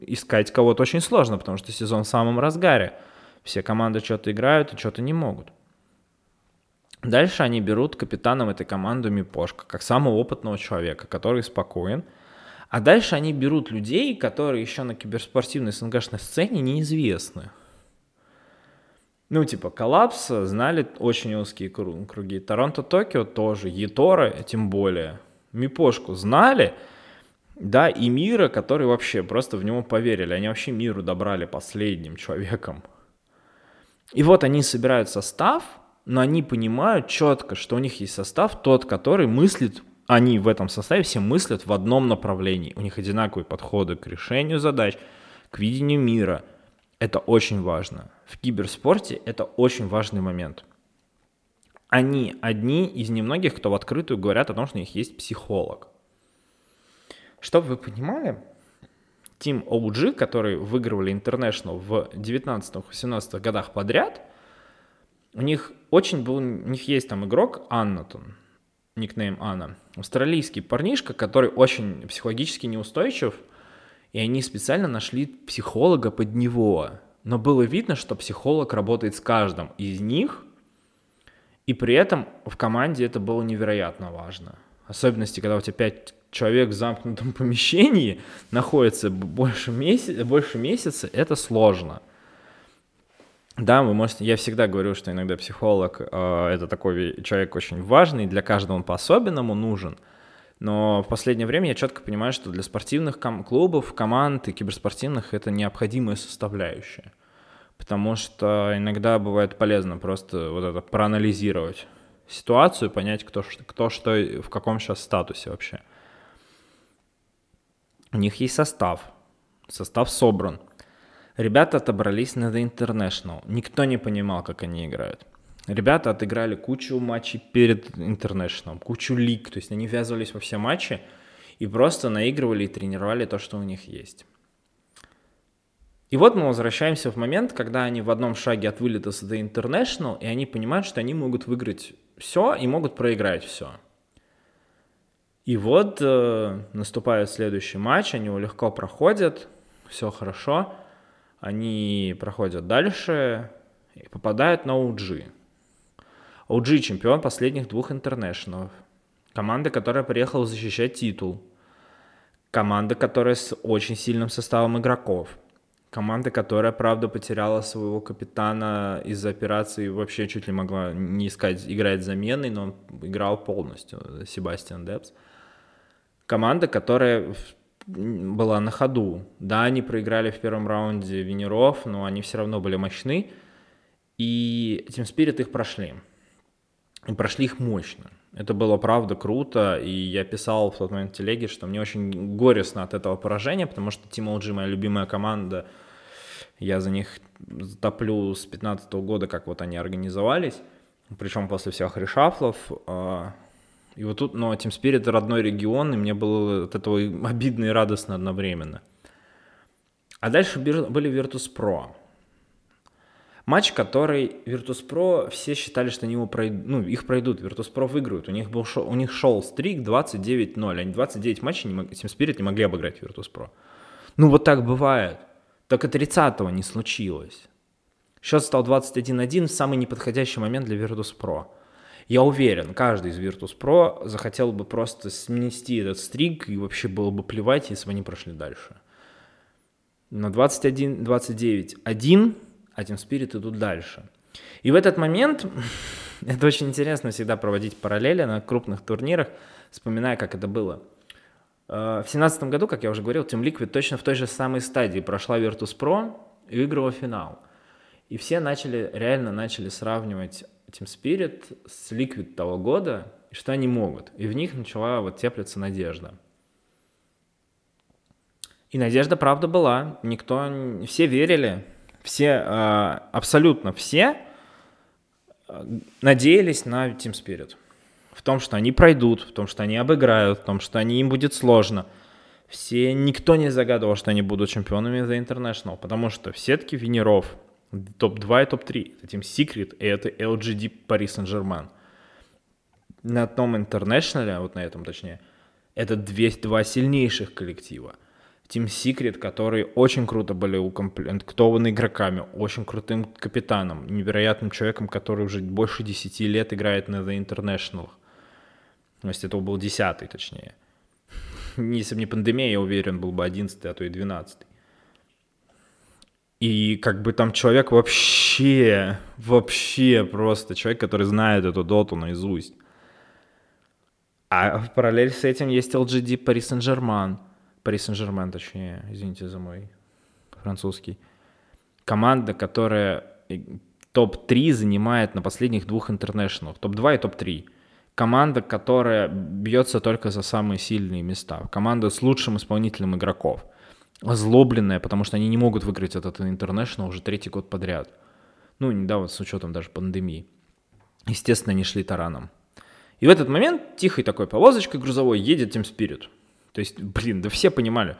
искать кого-то очень сложно, потому что сезон в самом разгаре. Все команды что-то играют и что-то не могут. Дальше они берут капитаном этой команды Мипошка, как самого опытного человека, который спокоен. А дальше они берут людей, которые еще на киберспортивной СНГшной сцене неизвестны. Ну, типа, коллапс знали очень узкие круги. Торонто-Токио тоже, Етора тем более. Мипошку знали, да, и Мира, который вообще просто в него поверили. Они вообще Миру добрали последним человеком. И вот они собирают состав, но они понимают четко, что у них есть состав тот, который мыслит, они в этом составе все мыслят в одном направлении. У них одинаковые подходы к решению задач, к видению мира. Это очень важно. В киберспорте это очень важный момент. Они одни из немногих, кто в открытую говорят о том, что у них есть психолог. Чтобы вы понимали, Team OG, которые выигрывали International в 19-18 годах подряд, у них очень был, у них есть там игрок Аннатон, никнейм Анна, австралийский парнишка, который очень психологически неустойчив, и они специально нашли психолога под него. Но было видно, что психолог работает с каждым из них, и при этом в команде это было невероятно важно. Особенности, когда у тебя пять человек в замкнутом помещении находится больше, месяца, больше месяца, это сложно. Да, вы можете, я всегда говорю, что иногда психолог э, это такой человек очень важный, для каждого он по-особенному нужен. Но в последнее время я четко понимаю, что для спортивных ком- клубов, команд и киберспортивных это необходимая составляющая. Потому что иногда бывает полезно просто вот это проанализировать ситуацию, понять, кто, кто что, в каком сейчас статусе вообще. У них есть состав. Состав собран. Ребята отобрались на The International. Никто не понимал, как они играют. Ребята отыграли кучу матчей перед International, кучу лиг. То есть они ввязывались во все матчи и просто наигрывали и тренировали то, что у них есть. И вот мы возвращаемся в момент, когда они в одном шаге от вылета с The International, и они понимают, что они могут выиграть все и могут проиграть все. И вот э, наступает следующий матч, они его легко проходят, все хорошо. Они проходят дальше и попадают на OG. OG чемпион последних двух интернешнлов. Команда, которая приехала защищать титул. Команда, которая с очень сильным составом игроков. Команда, которая, правда, потеряла своего капитана из-за операции, вообще чуть ли могла не искать, играть заменой, но играл полностью, Себастьян Депс. Команда, которая была на ходу. Да, они проиграли в первом раунде Венеров, но они все равно были мощны. И Team Spirit их прошли. И прошли их мощно. Это было правда круто, и я писал в тот момент в телеге, что мне очень горестно от этого поражения, потому что Team LG моя любимая команда, я за них топлю с 15 года, как вот они организовались, причем после всех решафлов, а, и вот тут, но Team Spirit родной регион, и мне было от этого обидно и радостно одновременно. А дальше были Virtus.pro. Матч, который Virtus.pro все считали, что они его пройдут, ну, их пройдут, Virtus.pro выиграют. У них, был шо, у них шел стрик 29-0. Они 29 матчей не мог, Team Spirit не могли обыграть Virtus.pro. Ну, вот так бывает. И 30-го не случилось. Счет стал 21-1 в самый неподходящий момент для Virtus.pro. Я уверен, каждый из Virtus.pro захотел бы просто снести этот стрик и вообще было бы плевать, если бы они прошли дальше. На 21, 29, 1, а Team Spirit идут дальше. И в этот момент, это очень интересно всегда проводить параллели на крупных турнирах, вспоминая, как это было. Э, в семнадцатом году, как я уже говорил, Team Liquid точно в той же самой стадии прошла Virtus.pro и выиграла финал. И все начали, реально начали сравнивать Team Spirit с Liquid того года, и что они могут. И в них начала вот теплиться надежда. И надежда, правда, была. Никто, все верили, все, а, абсолютно все а, надеялись на Team Spirit. В том, что они пройдут, в том, что они обыграют, в том, что они, им будет сложно. Все, никто не загадывал, что они будут чемпионами The International, потому что в сетке Венеров топ-2 и топ-3. Это Team Secret и это LGD Paris Saint-Germain. На том интернешнале, вот на этом точнее, это две, два сильнейших коллектива. Team Secret, которые очень круто были укомплектованы игроками, очень крутым капитаном, невероятным человеком, который уже больше 10 лет играет на The International. То есть это был десятый, точнее. если бы не пандемия, я уверен, был бы 11 а то и 12 И как бы там человек вообще, вообще просто человек, который знает эту доту наизусть. А в параллель с этим есть LGD Paris Saint-Germain. Paris Saint-Germain, точнее, извините за мой французский. Команда, которая топ-3 занимает на последних двух интернешнлах. Топ-2 и топ-3. Команда, которая бьется только за самые сильные места. Команда с лучшим исполнителем игроков. Озлобленная, потому что они не могут выиграть этот интернешнл уже третий год подряд. Ну, недавно с учетом даже пандемии. Естественно, они шли тараном. И в этот момент тихой такой повозочкой грузовой едет Team Spirit. То есть, блин, да все понимали.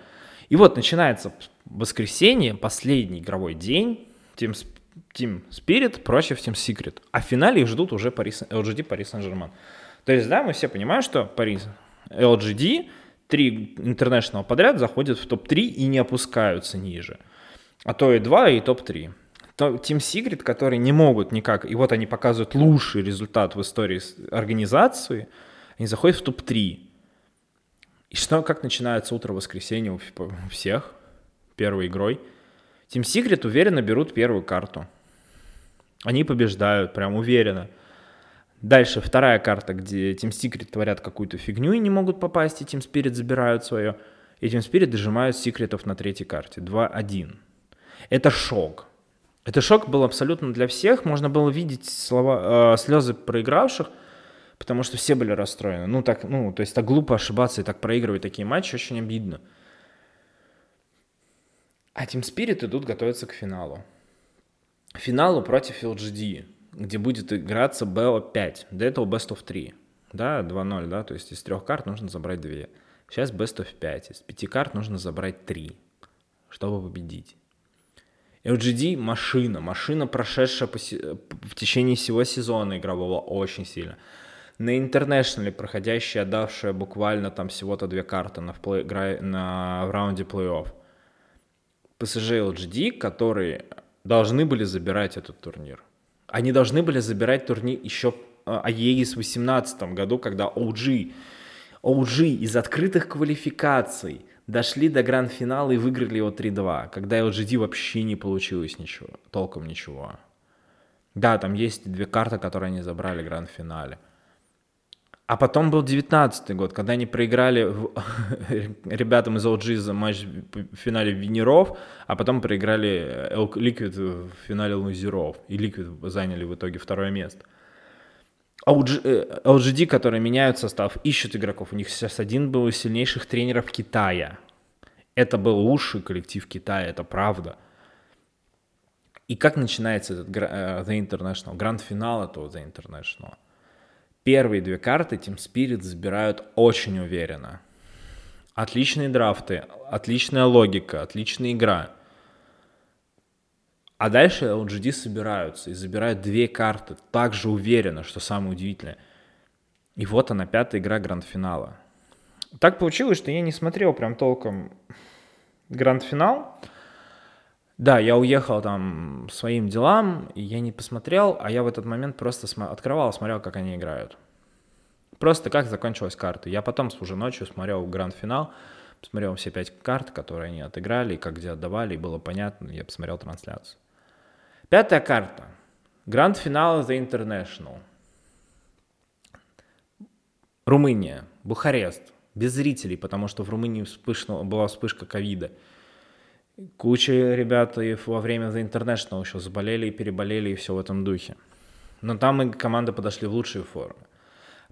И вот начинается воскресенье, последний игровой день, Team, Team Spirit против Team Secret. А в финале их ждут уже Paris, LGD Paris Saint-Germain. То есть, да, мы все понимаем, что Paris, LGD, три International подряд заходят в топ-3 и не опускаются ниже. А то и 2, и топ-3. Team Secret, которые не могут никак, и вот они показывают лучший результат в истории организации, они заходят в топ-3. И что, как начинается утро воскресенья у всех, первой игрой? Team Secret уверенно берут первую карту. Они побеждают, прям уверенно. Дальше вторая карта, где Team Secret творят какую-то фигню и не могут попасть, и Team Spirit забирают свое. И Team Spirit дожимают секретов на третьей карте. 2-1. Это шок. Это шок был абсолютно для всех. Можно было видеть слова, э, слезы проигравших, потому что все были расстроены. Ну, так, ну, то есть так глупо ошибаться и так проигрывать такие матчи очень обидно. А Team Spirit идут готовиться к финалу. Финалу против LGD, где будет играться BO5. До этого Best of 3. Да, 2-0, да, то есть из трех карт нужно забрать две. Сейчас Best of 5. Из пяти карт нужно забрать три, чтобы победить. LGD машина, машина, прошедшая по, в течение всего сезона игрового очень сильно. На интернешнале проходящая, отдавшая буквально там всего-то две карты на, в, плей, на, в раунде плей-офф. PSG LGD, которые должны были забирать этот турнир. Они должны были забирать турнир еще АЕИС в 2018 году, когда OG, OG из открытых квалификаций – дошли до гранд-финала и выиграли его 3-2, когда LGD вообще не получилось ничего, толком ничего. Да, там есть две карты, которые они забрали в гранд-финале. А потом был 19 год, когда они проиграли ребятам из OG за матч в финале Венеров, а потом проиграли Liquid в финале лузеров. И Liquid заняли в итоге второе место. LGD, э, которые меняют состав, ищут игроков. У них сейчас один был из сильнейших тренеров Китая. Это был лучший коллектив Китая, это правда. И как начинается этот uh, The International? Гранд-финал этого The International. Первые две карты Team Spirit забирают очень уверенно. Отличные драфты, отличная логика, отличная игра – а дальше LGD собираются и забирают две карты так же уверенно, что самое удивительное. И вот она, пятая игра гранд-финала. Так получилось, что я не смотрел прям толком гранд-финал. Да, я уехал там своим делам, и я не посмотрел, а я в этот момент просто см- открывал, смотрел, как они играют. Просто как закончилась карта. Я потом уже ночью смотрел гранд-финал, посмотрел все пять карт, которые они отыграли, как где отдавали, и было понятно, я посмотрел трансляцию. Пятая карта. Гранд-финал The International. Румыния, Бухарест. Без зрителей, потому что в Румынии вспышно, была вспышка ковида. Куча ребят и во время The International еще заболели и переболели, и все в этом духе. Но там и команды подошли в лучшие формы.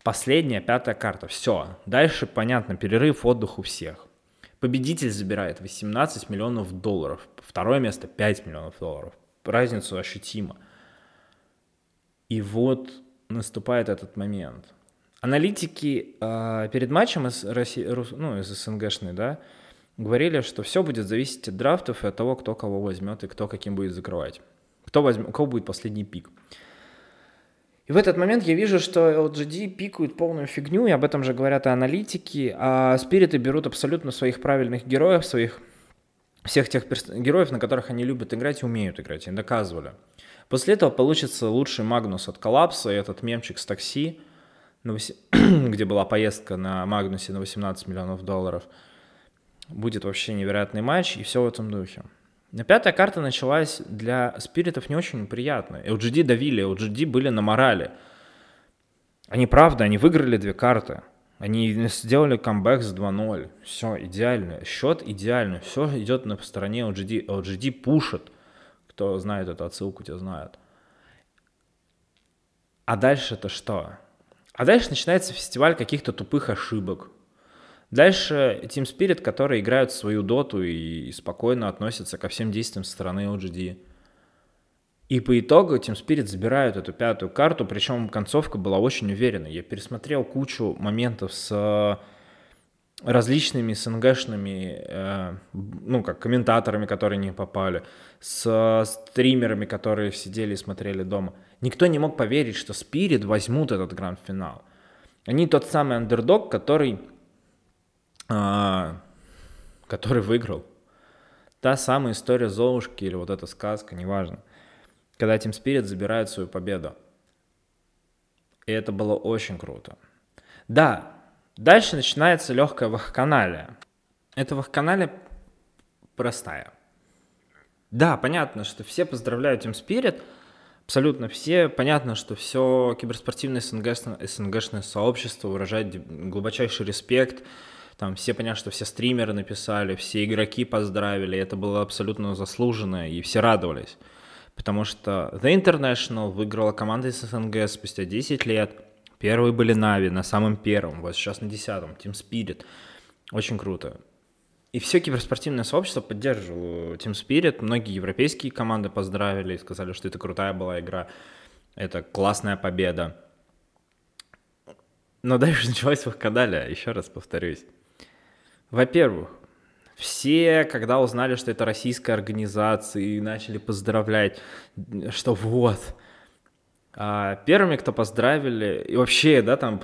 Последняя, пятая карта. Все. Дальше, понятно, перерыв, отдых у всех. Победитель забирает 18 миллионов долларов. Второе место 5 миллионов долларов разницу ощутимо. И вот наступает этот момент. Аналитики э, перед матчем из, России, ну, из СНГшной, да, говорили, что все будет зависеть от драфтов и от того, кто кого возьмет и кто каким будет закрывать. Кто возьмет, у кого будет последний пик. И в этот момент я вижу, что LGD пикают полную фигню, и об этом же говорят и аналитики, а спириты берут абсолютно своих правильных героев, своих всех тех героев, на которых они любят играть и умеют играть, и доказывали. После этого получится лучший Магнус от коллапса и этот мемчик с такси. где была поездка на Магнусе на 18 миллионов долларов. Будет вообще невероятный матч и все в этом духе. Но пятая карта началась для спиритов не очень приятно. LGD давили, LGD были на морали. Они, правда, они выиграли две карты. Они сделали камбэк с 2-0. Все идеально. Счет идеальный. Все идет на стороне LGD. LGD пушит. Кто знает эту отсылку, те знают. А дальше это что? А дальше начинается фестиваль каких-то тупых ошибок. Дальше Team Spirit, которые играют свою доту и, спокойно относятся ко всем действиям со стороны OGD. И по итогу Team Spirit забирают эту пятую карту, причем концовка была очень уверенной. Я пересмотрел кучу моментов с э, различными СНГшными, э, ну, как комментаторами, которые не попали, с стримерами, которые сидели и смотрели дома. Никто не мог поверить, что Spirit возьмут этот гранд-финал. Они тот самый андердог, который, э, который выиграл. Та самая история Золушки или вот эта сказка, неважно когда Team Spirit забирает свою победу. И это было очень круто. Да, дальше начинается легкая вахканалия. Эта вахканалия простая. Да, понятно, что все поздравляют Team Spirit, абсолютно все. Понятно, что все киберспортивное СНГ, СНГшное сообщество выражает глубочайший респект. Там все понятно, что все стримеры написали, все игроки поздравили, это было абсолютно заслуженно, и все радовались потому что The International выиграла команда из СНГ спустя 10 лет. Первые были Нави на самом первом, вот сейчас на десятом, Team Spirit. Очень круто. И все киберспортивное сообщество поддерживало Team Spirit. Многие европейские команды поздравили и сказали, что это крутая была игра. Это классная победа. Но дальше началась вакханалия, еще раз повторюсь. Во-первых, все, когда узнали, что это российская организация, и начали поздравлять, что вот. А первыми, кто поздравили, и вообще, да, там,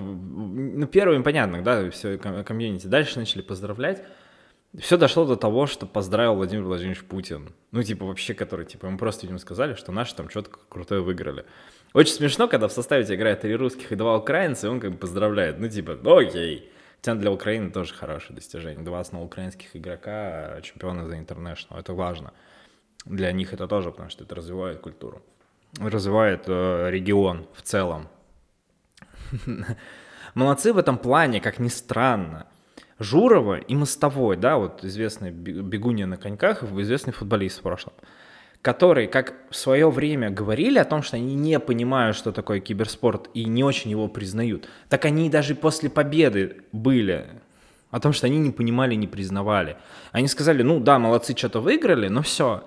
ну, первыми, понятно, да, все комьюнити. Дальше начали поздравлять. Все дошло до того, что поздравил Владимир Владимирович Путин. Ну, типа, вообще, который, типа, ему просто, видимо, сказали, что наши там что-то крутое выиграли. Очень смешно, когда в составе играет три русских и два украинца, и он как бы поздравляет. Ну, типа, окей. Хотя для Украины тоже хорошее достижение. Два основных украинских игрока, чемпиона за International. Это важно. Для них это тоже, потому что это развивает культуру. Развивает э, регион в целом. Молодцы в этом плане, как ни странно. Журова и Мостовой, да, вот известный бегунья на коньках, известный футболист в прошлом – которые, как в свое время говорили о том, что они не понимают, что такое киберспорт и не очень его признают, так они даже после победы были о том, что они не понимали, не признавали. Они сказали, ну да, молодцы, что-то выиграли, но все.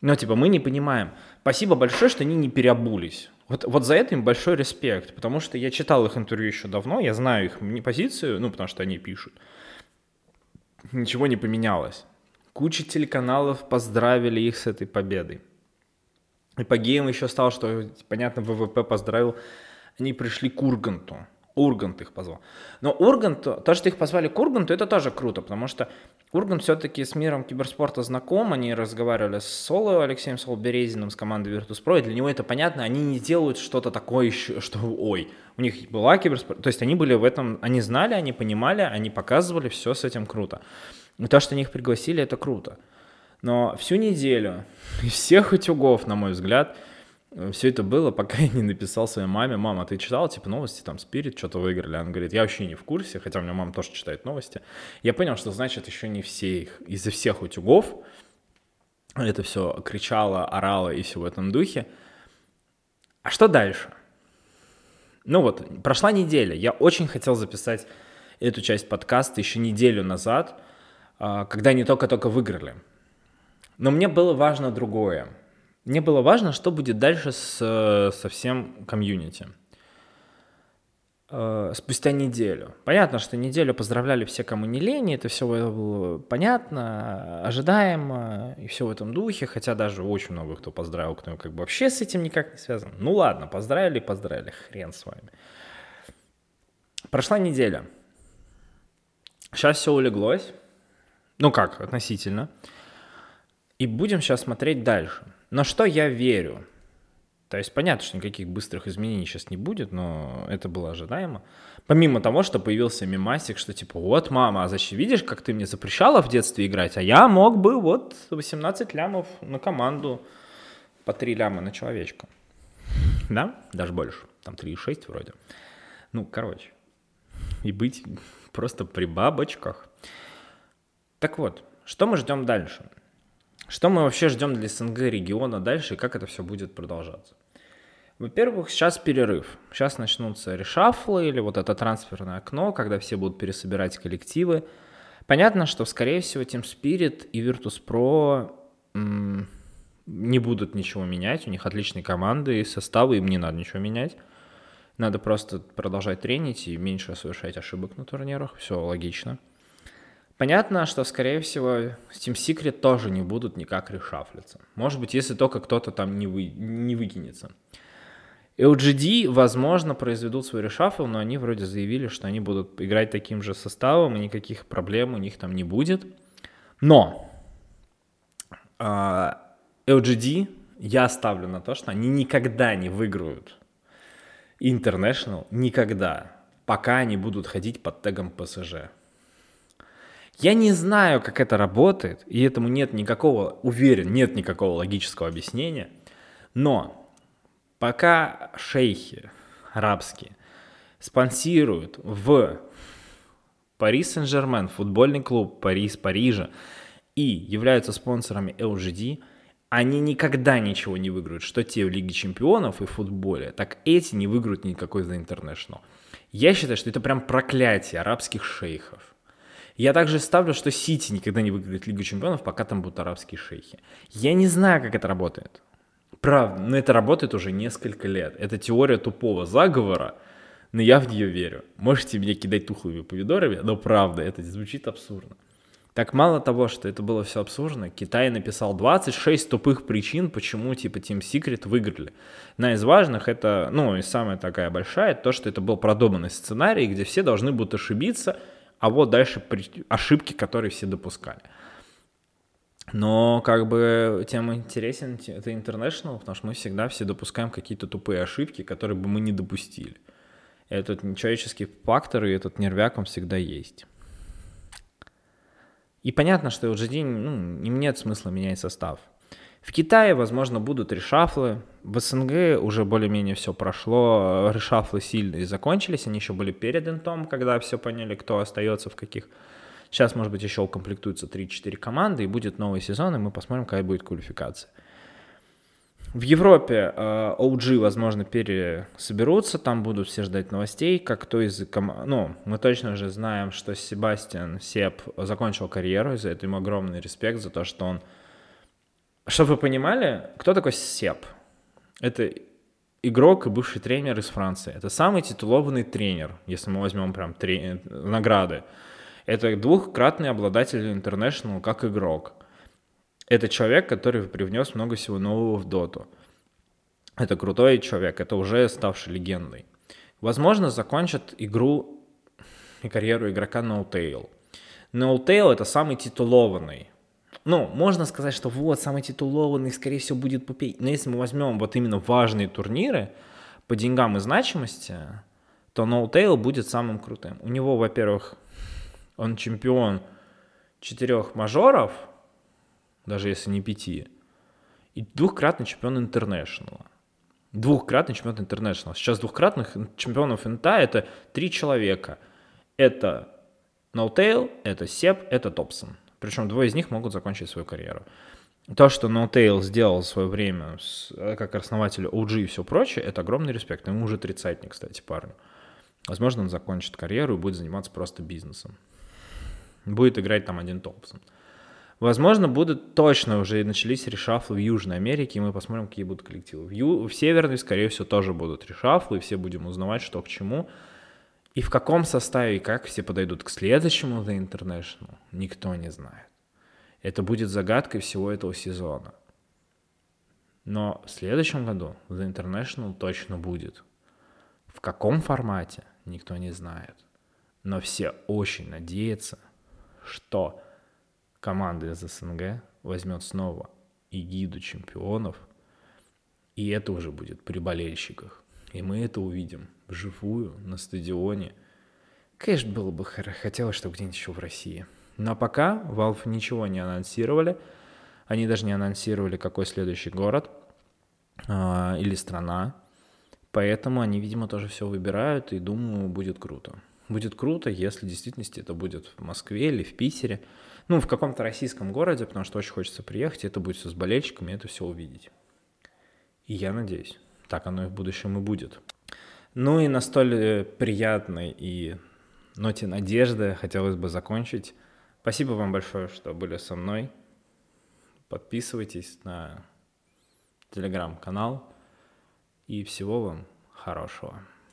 Но типа мы не понимаем. Спасибо большое, что они не переобулись. Вот, вот за это им большой респект, потому что я читал их интервью еще давно, я знаю их позицию, ну, потому что они пишут. Ничего не поменялось. Куча телеканалов поздравили их с этой победой. И по геям еще стало, что, понятно, ВВП поздравил. Они пришли к Урганту. Ургант их позвал. Но Ургант, то, что их позвали к Урганту, это тоже круто, потому что Ургант все-таки с миром киберспорта знаком, они разговаривали с Соло, Алексеем Солберезиным, с командой Virtus.pro, и для него это понятно, они не делают что-то такое еще, что ой, у них была киберспорт, то есть они были в этом, они знали, они понимали, они показывали, все с этим круто. И то, что они их пригласили, это круто. Но всю неделю, из всех утюгов, на мой взгляд, все это было, пока я не написал своей маме, мама, ты читала, типа, новости, там, Спирит что-то выиграли? Она говорит, я вообще не в курсе, хотя у меня мама тоже читает новости. Я понял, что, значит, еще не все их, из-за всех утюгов это все кричало, орало и все в этом духе. А что дальше? Ну вот, прошла неделя, я очень хотел записать эту часть подкаста еще неделю назад, а, когда они только-только выиграли. Но мне было важно другое. Мне было важно, что будет дальше с, со всем комьюнити. А, спустя неделю. Понятно, что неделю поздравляли все, кому не лень, это все было понятно, ожидаемо, и все в этом духе, хотя даже очень много кто поздравил, кто как бы вообще с этим никак не связан. Ну ладно, поздравили, поздравили, хрен с вами. Прошла неделя. Сейчас все улеглось. Ну как, относительно. И будем сейчас смотреть дальше. Но что я верю? То есть понятно, что никаких быстрых изменений сейчас не будет, но это было ожидаемо. Помимо того, что появился мимасик, что типа, вот, мама, а зачем, видишь, как ты мне запрещала в детстве играть, а я мог бы вот 18 лямов на команду по 3 ляма на человечка. Да? Даже больше. Там 3,6 вроде. Ну, короче. И быть просто при бабочках. Так вот, что мы ждем дальше? Что мы вообще ждем для СНГ региона дальше и как это все будет продолжаться? Во-первых, сейчас перерыв. Сейчас начнутся решафлы или вот это трансферное окно, когда все будут пересобирать коллективы. Понятно, что, скорее всего, Team Spirit и Virtus.pro м- не будут ничего менять. У них отличные команды и составы, им не надо ничего менять. Надо просто продолжать тренить и меньше совершать ошибок на турнирах. Все логично. Понятно, что, скорее всего, Steam Secret тоже не будут никак решафлиться. Может быть, если только кто-то там не, вы, не выкинется. LGD, возможно, произведут свой решафл, но они вроде заявили, что они будут играть таким же составом, и никаких проблем у них там не будет. Но э, а, LGD я ставлю на то, что они никогда не выиграют International, никогда, пока они будут ходить под тегом PSG. Я не знаю, как это работает, и этому нет никакого, уверен, нет никакого логического объяснения, но пока шейхи арабские спонсируют в Пари Сен-Жермен, футбольный клуб Парис Парижа, и являются спонсорами LGD, они никогда ничего не выиграют, что те в Лиге Чемпионов и в футболе, так эти не выиграют никакой за International. Я считаю, что это прям проклятие арабских шейхов. Я также ставлю, что Сити никогда не выиграет Лигу Чемпионов, пока там будут арабские шейхи. Я не знаю, как это работает. Правда, но это работает уже несколько лет. Это теория тупого заговора, но я в нее верю. Можете меня кидать тухлыми помидорами, но правда, это звучит абсурдно. Так мало того, что это было все абсурдно, Китай написал 26 тупых причин, почему типа Team Secret выиграли. Одна из важных это, ну и самая такая большая, то, что это был продуманный сценарий, где все должны будут ошибиться, а вот дальше ошибки, которые все допускали. Но как бы тем интересен это International, потому что мы всегда все допускаем какие-то тупые ошибки, которые бы мы не допустили. Этот человеческий фактор и этот нервяк, он всегда есть. И понятно, что LGD, ну, им нет смысла менять состав. В Китае, возможно, будут решафлы. В СНГ уже более-менее все прошло. Решафлы сильные закончились. Они еще были перед интом, когда все поняли, кто остается в каких. Сейчас, может быть, еще укомплектуются 3-4 команды, и будет новый сезон, и мы посмотрим, какая будет квалификация. В Европе э, OG, возможно, пересоберутся, там будут все ждать новостей, как кто из команд... Ну, мы точно же знаем, что Себастьян Сеп закончил карьеру, и за это ему огромный респект, за то, что он чтобы вы понимали, кто такой Сеп? Это игрок и бывший тренер из Франции. Это самый титулованный тренер, если мы возьмем прям трени... награды. Это двухкратный обладатель International как игрок. Это человек, который привнес много всего нового в доту. Это крутой человек, это уже ставший легендой. Возможно, закончит игру и карьеру игрока No Tail. No Tail это самый титулованный ну, можно сказать, что вот, самый титулованный, скорее всего, будет попей. Но если мы возьмем вот именно важные турниры по деньгам и значимости, то Tail будет самым крутым. У него, во-первых, он чемпион четырех мажоров, даже если не пяти, и двухкратный чемпион интернешнла. Двухкратный чемпион интернешнла. Сейчас двухкратных чемпионов инта это три человека. Это Tail, это Сеп, это Топсон. Причем двое из них могут закончить свою карьеру. То, что Tail сделал в свое время с, э, как основатель OG и все прочее, это огромный респект. Ему уже тридцатник, кстати, парню. Возможно, он закончит карьеру и будет заниматься просто бизнесом. Будет играть там один Томпсон. Возможно, будут точно уже начались решафлы в Южной Америке, и мы посмотрим, какие будут коллективы. В, Ю... в Северной, скорее всего, тоже будут решафлы, и все будем узнавать, что к чему. И в каком составе и как все подойдут к следующему The International, никто не знает. Это будет загадкой всего этого сезона. Но в следующем году The International точно будет. В каком формате, никто не знает. Но все очень надеются, что команда из СНГ возьмет снова эгиду чемпионов И это уже будет при болельщиках. И мы это увидим вживую на стадионе. Конечно, было бы хотелось, чтобы где-нибудь еще в России. Но пока Valve ничего не анонсировали. Они даже не анонсировали, какой следующий город э, или страна. Поэтому они, видимо, тоже все выбирают, и думаю, будет круто. Будет круто, если в действительности это будет в Москве или в Питере. Ну, в каком-то российском городе, потому что очень хочется приехать, это будет все с болельщиками, это все увидеть. И я надеюсь, так оно и в будущем и будет. Ну и на столь приятной и ноте надежды хотелось бы закончить. Спасибо вам большое, что были со мной. Подписывайтесь на телеграм-канал. И всего вам хорошего.